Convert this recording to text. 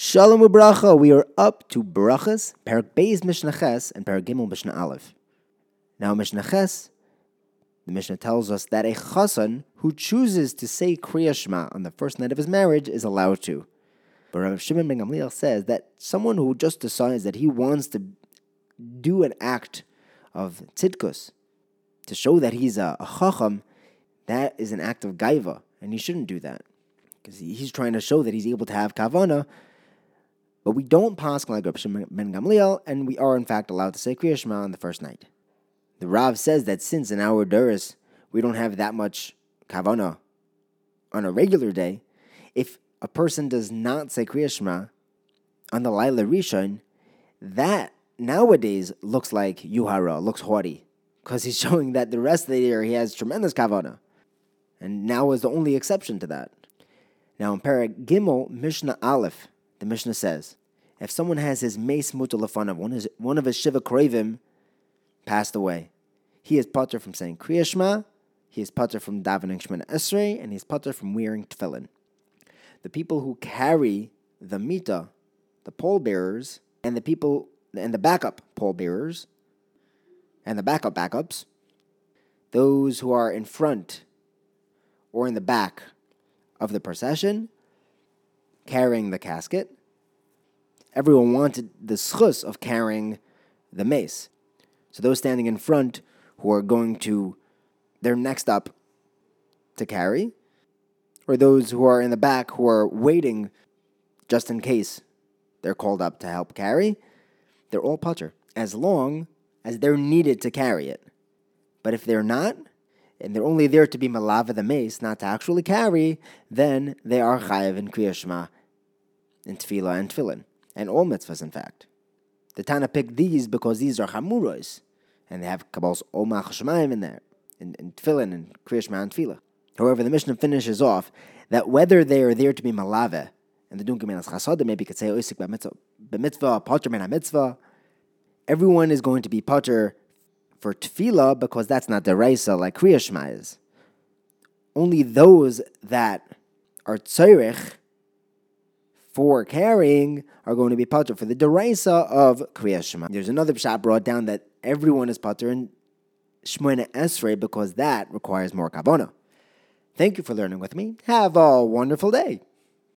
Shalom ubracha. We are up to brachas, Perak Beis Mishnah Ches, and Perak Gimel Mishnah Aleph. Now Mishnah Ches, the Mishnah tells us that a chassan who chooses to say Kriya Shema on the first night of his marriage is allowed to. But Rav Shimon ben Gamliel says that someone who just decides that he wants to do an act of tzidkus to show that he's a, a chacham, that is an act of gaiva, and he shouldn't do that because he's trying to show that he's able to have kavana but we don't pass like Rabbi Ben Gamliel, and we are in fact allowed to say Kriya Shema on the first night. The Rav says that since in our Duras we don't have that much kavana on a regular day, if a person does not say Kriya Shema on the Laila Rishon, that nowadays looks like Yuhara, looks haughty, because he's showing that the rest of the year he has tremendous kavana. And now is the only exception to that. Now in Parak Gimel, Mishnah Aleph, the Mishnah says, if someone has his mace mutalafanav, one, one of his shiva kravim passed away, he is putter from saying Kriya Shema, he is putter from davening Shemona Esrei, and he is putter from wearing tefillin. The people who carry the mita, the pole bearers, and the people and the backup pole bearers, and the backup backups, those who are in front or in the back of the procession, carrying the casket. Everyone wanted the schus of carrying the mace. So those standing in front who are going to, they're next up to carry, or those who are in the back who are waiting just in case they're called up to help carry, they're all putter, as long as they're needed to carry it. But if they're not, and they're only there to be malava the mace, not to actually carry, then they are chayav in kriyashma in tefillah and tefillin, and all mitzvahs, in fact. The Tana picked these because these are chamuros, and they have kabbal's omach shemaim in there, in, in tefillin and kriyashma and tefillah. However, the Mishnah finishes off that whether they are there to be malave, and the dunkim as chasadim, maybe could say oisik b'mitzvah, potter min mitzvah, everyone is going to be potter for tefillah because that's not the raisa like kriyashma is. Only those that are tzorich for carrying are going to be pater for the deraisa of Kriya Shema. There's another pshat brought down that everyone is pater in Shemona Esrei because that requires more kabona. Thank you for learning with me. Have a wonderful day.